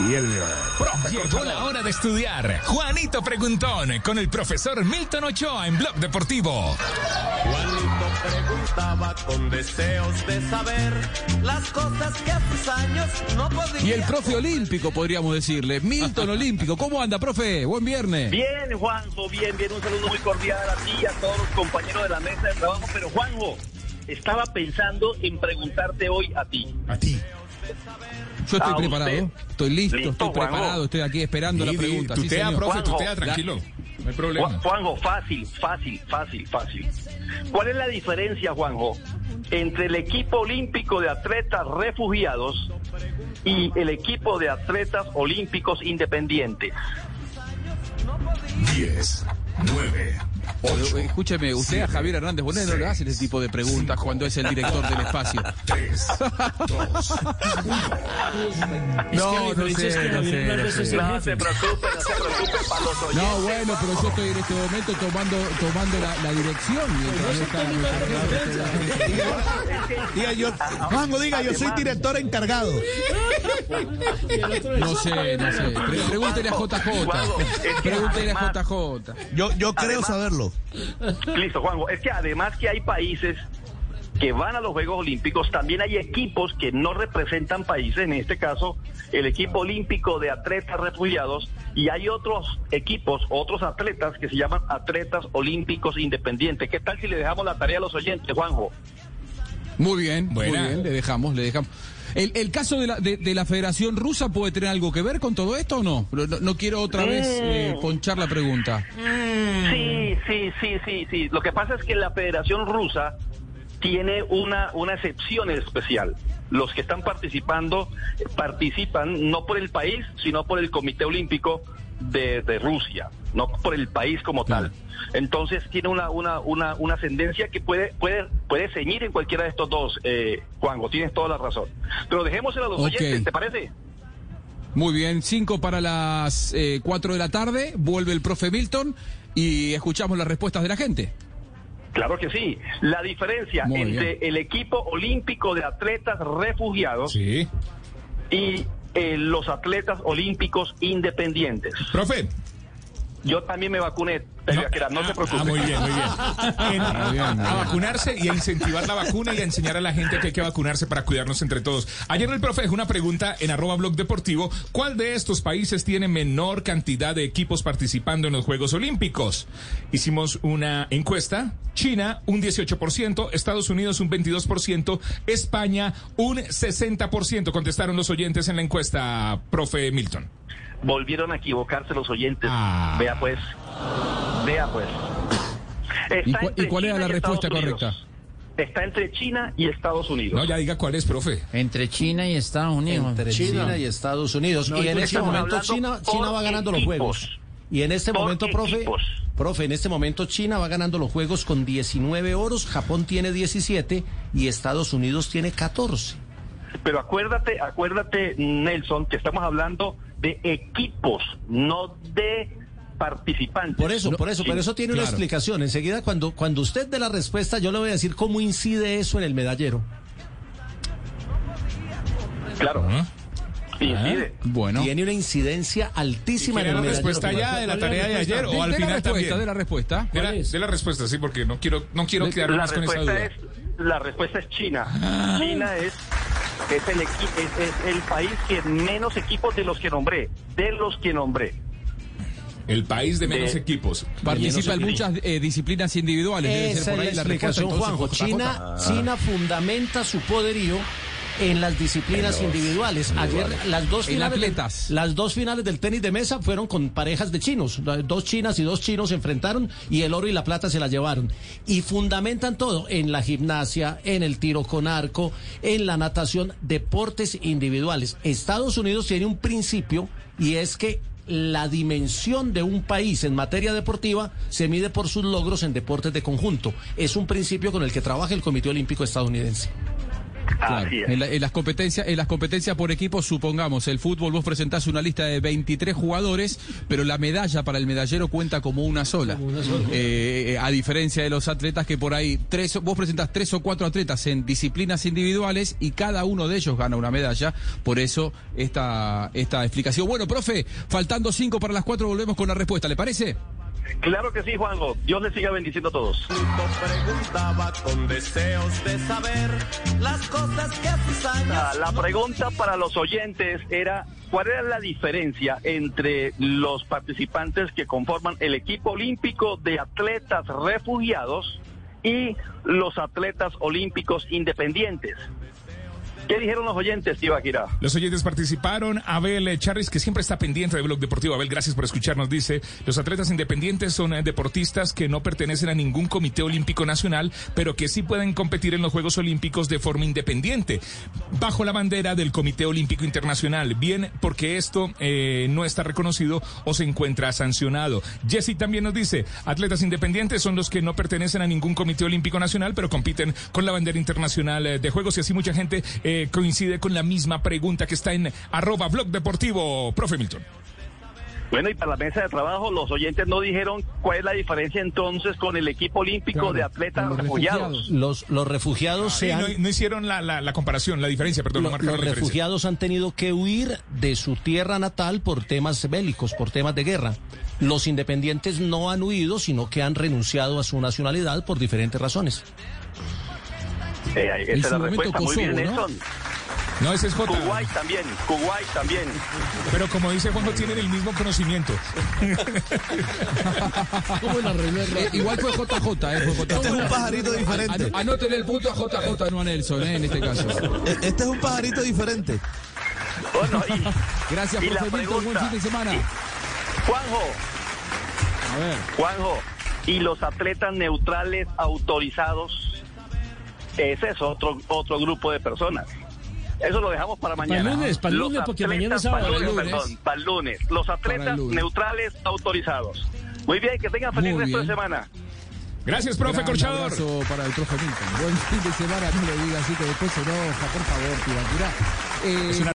Y el profe Llegó la hora de estudiar. Juanito Preguntón con el profesor Milton Ochoa en Blog Deportivo. Juanito preguntaba con deseos de saber las cosas que hace años no podía. Y el profe olímpico, podríamos decirle. Milton Olímpico. ¿Cómo anda, profe? Buen viernes. Bien, Juanjo, bien, bien. Un saludo muy cordial a ti y a todos los compañeros de la mesa de trabajo. Pero, Juanjo, estaba pensando en preguntarte hoy a ti. A ti. Yo estoy ¿A preparado. usted? Estoy listo, Listo, estoy Juanjo. preparado. Estoy aquí esperando la pregunta. Sí, tutea, profe, Juanjo, tutea, tranquilo. No hay problema. Juanjo, fácil, fácil, fácil, fácil. ¿Cuál es la diferencia, Juanjo, entre el equipo olímpico de atletas refugiados y el equipo de atletas olímpicos independientes? 10, 9, Pero, 8, Escúcheme, usted a Javier Hernández Bonet no le hace ese tipo de preguntas cuando es el director del espacio. 3, 2, No, no sé, no sé, no sé. No se preocupe, no se preocupe para los oyentes. No, bueno, pero yo estoy en este momento tomando tomando la, la dirección. mientras Diga yo, Juanjo, diga, yo soy director encargado. No sé, no sé. Pre- Pregúntele a JJ. Pregúntele a JJ. Yo, yo creo saberlo. Listo, Juanjo. Es que además que hay países que van a los Juegos Olímpicos, también hay equipos que no representan países, en este caso el equipo olímpico de atletas refugiados, y hay otros equipos, otros atletas que se llaman atletas olímpicos independientes. ¿Qué tal si le dejamos la tarea a los oyentes, Juanjo? Muy bien, Buena. muy bien, le dejamos, le dejamos. El, el caso de la, de, de la Federación Rusa puede tener algo que ver con todo esto o no? No, no quiero otra vez eh, ponchar la pregunta. Sí, sí, sí, sí, sí. Lo que pasa es que la Federación Rusa tiene una, una excepción especial. Los que están participando eh, participan no por el país, sino por el Comité Olímpico de, de Rusia, no por el país como tal. Entonces tiene una, una, una, una ascendencia que puede, puede, puede ceñir en cualquiera de estos dos, eh, Juanjo, tienes toda la razón. Pero dejémoselo a los oyentes, ¿te parece? Muy bien, cinco para las eh, cuatro de la tarde, vuelve el profe Milton y escuchamos las respuestas de la gente. Claro que sí. La diferencia Muy entre el equipo olímpico de atletas refugiados Sí. y eh, los atletas olímpicos independientes. Profe. Yo también me vacuné, no, se preocupe. Ah, muy bien, muy bien. En- Muy bien, muy a bien. vacunarse y a incentivar la vacuna y a enseñar a la gente que hay que vacunarse para cuidarnos entre todos. Ayer el profe dejó una pregunta en arroba blog deportivo. ¿Cuál de estos países tiene menor cantidad de equipos participando en los Juegos Olímpicos? Hicimos una encuesta. China, un 18%, Estados Unidos, un 22%, España, un 60%. Contestaron los oyentes en la encuesta, profe Milton. Volvieron a equivocarse los oyentes. Ah. Vea pues. Vea pues. ¿Y cu- y entre cuál era la respuesta Unidos. correcta? Está entre China y Estados Unidos. No, ya diga cuál es, profe. Entre China y Estados Unidos. Entre China y Estados Unidos. y en este momento China, China va ganando los juegos. Y en este Por momento, profe, profe, en este momento China va ganando los juegos con 19 oros, Japón tiene 17 y Estados Unidos tiene 14. Pero acuérdate, acuérdate, Nelson, que estamos hablando de equipos, no de participantes. Por eso, por eso, Sí, pero eso tiene una explicación. Enseguida, cuando, cuando usted dé la respuesta, yo le voy a decir cómo incide eso en el medallero. Claro. Incide. Bueno, Tiene una incidencia altísima en ¿Quiere el la medallero. respuesta ya de la tarea de ayer o al de final respuesta, también? de la respuesta. De la, de la respuesta, sí, porque no quiero, no quiero quedarme más con esa duda. es la respuesta es China. China es es el es, es el país que menos equipos de los que nombré, de los que nombré. El país de menos de- equipos. Participa en muchas eh, disciplinas individuales. debe ser por es ahí la respuesta, explicación, entonces, Juanjo. JJ. China, China fundamenta su poderío en las disciplinas individuales. Ayer las dos finales, atletas. las dos finales del tenis de mesa fueron con parejas de chinos. Dos chinas y dos chinos se enfrentaron y el oro y la plata se la llevaron. Y fundamentan todo en la gimnasia, en el tiro con arco, en la natación, deportes individuales. Estados Unidos tiene un principio y es que la dimensión de un país en materia deportiva se mide por sus logros en deportes de conjunto. Es un principio con el que trabaja el Comité Olímpico estadounidense. Claro. Así es. En, la- en las competencias, en las competencias por equipo, supongamos, el fútbol vos presentás una lista de 23 jugadores, pero la medalla para el medallero cuenta como una sola. Eh, a diferencia de los atletas que por ahí, tres, vos presentás tres o cuatro atletas en disciplinas individuales y cada uno de ellos gana una medalla. Por eso esta, esta explicación. Bueno, profe, faltando cinco para las cuatro, volvemos con la respuesta, ¿le parece? Claro que sí, Juanjo. Dios les siga bendiciendo a todos. preguntaba con deseos de saber las cosas que tus años La pregunta para los oyentes era cuál era la diferencia entre los participantes que conforman el equipo olímpico de atletas refugiados y los atletas olímpicos independientes. ¿Qué dijeron los oyentes, Tibaquira? Los oyentes participaron. Abel Charris, que siempre está pendiente de Blog Deportivo. Abel, gracias por escucharnos. Dice, los atletas independientes son eh, deportistas que no pertenecen a ningún comité olímpico nacional, pero que sí pueden competir en los Juegos Olímpicos de forma independiente, bajo la bandera del Comité Olímpico Internacional. Bien, porque esto eh, no está reconocido o se encuentra sancionado. Jesse también nos dice, atletas independientes son los que no pertenecen a ningún comité olímpico nacional, pero compiten con la bandera internacional eh, de juegos y así mucha gente eh, coincide con la misma pregunta que está en arroba blog deportivo, profe Milton. Bueno, y para la mesa de trabajo, los oyentes no dijeron cuál es la diferencia entonces con el equipo olímpico Claro, de atletas los refugiados. refugiados. Los, los refugiados Sí, se han... no, no hicieron la, la- la comparación, la diferencia, perdón, Lo- marcaron los la diferencia. refugiados han tenido que huir de su tierra natal por temas bélicos, por temas de guerra. Los independientes no han huido, sino que han renunciado a su nacionalidad por diferentes razones. Eh, En esa es la. Muy bien, ¿no? Nelson. No, ese es J. Kuwait también, Kuwait también. Pero como dice Juanjo, tienen el mismo conocimiento. Eh, igual fue JJ, eh, fue JJ. Este es un pajarito diferente. An- Anótenle el punto a JJ, no a Nelson, eh, en este caso. E- Este es un pajarito diferente. Bueno, y Gracias, Y la profe Milton, buen pregunta. fin de semana. Juanjo, A ver. Juanjo, y los atletas neutrales autorizados, ese es otro otro grupo de personas. Eso lo dejamos para mañana. lunes, para el Los lunes, porque atletas- mañana es sábado. Para el lunes, Para lunes. perdón, para lunes. Los Para atletas lunes. neutrales autorizados. Muy bien, que tengan feliz resto de semana. Gracias, profe Gran Corchador. abrazo para el profe Milton. Buen fin de semana, no le diga así que después se enoja, por favor, Tibaquirá. Eh,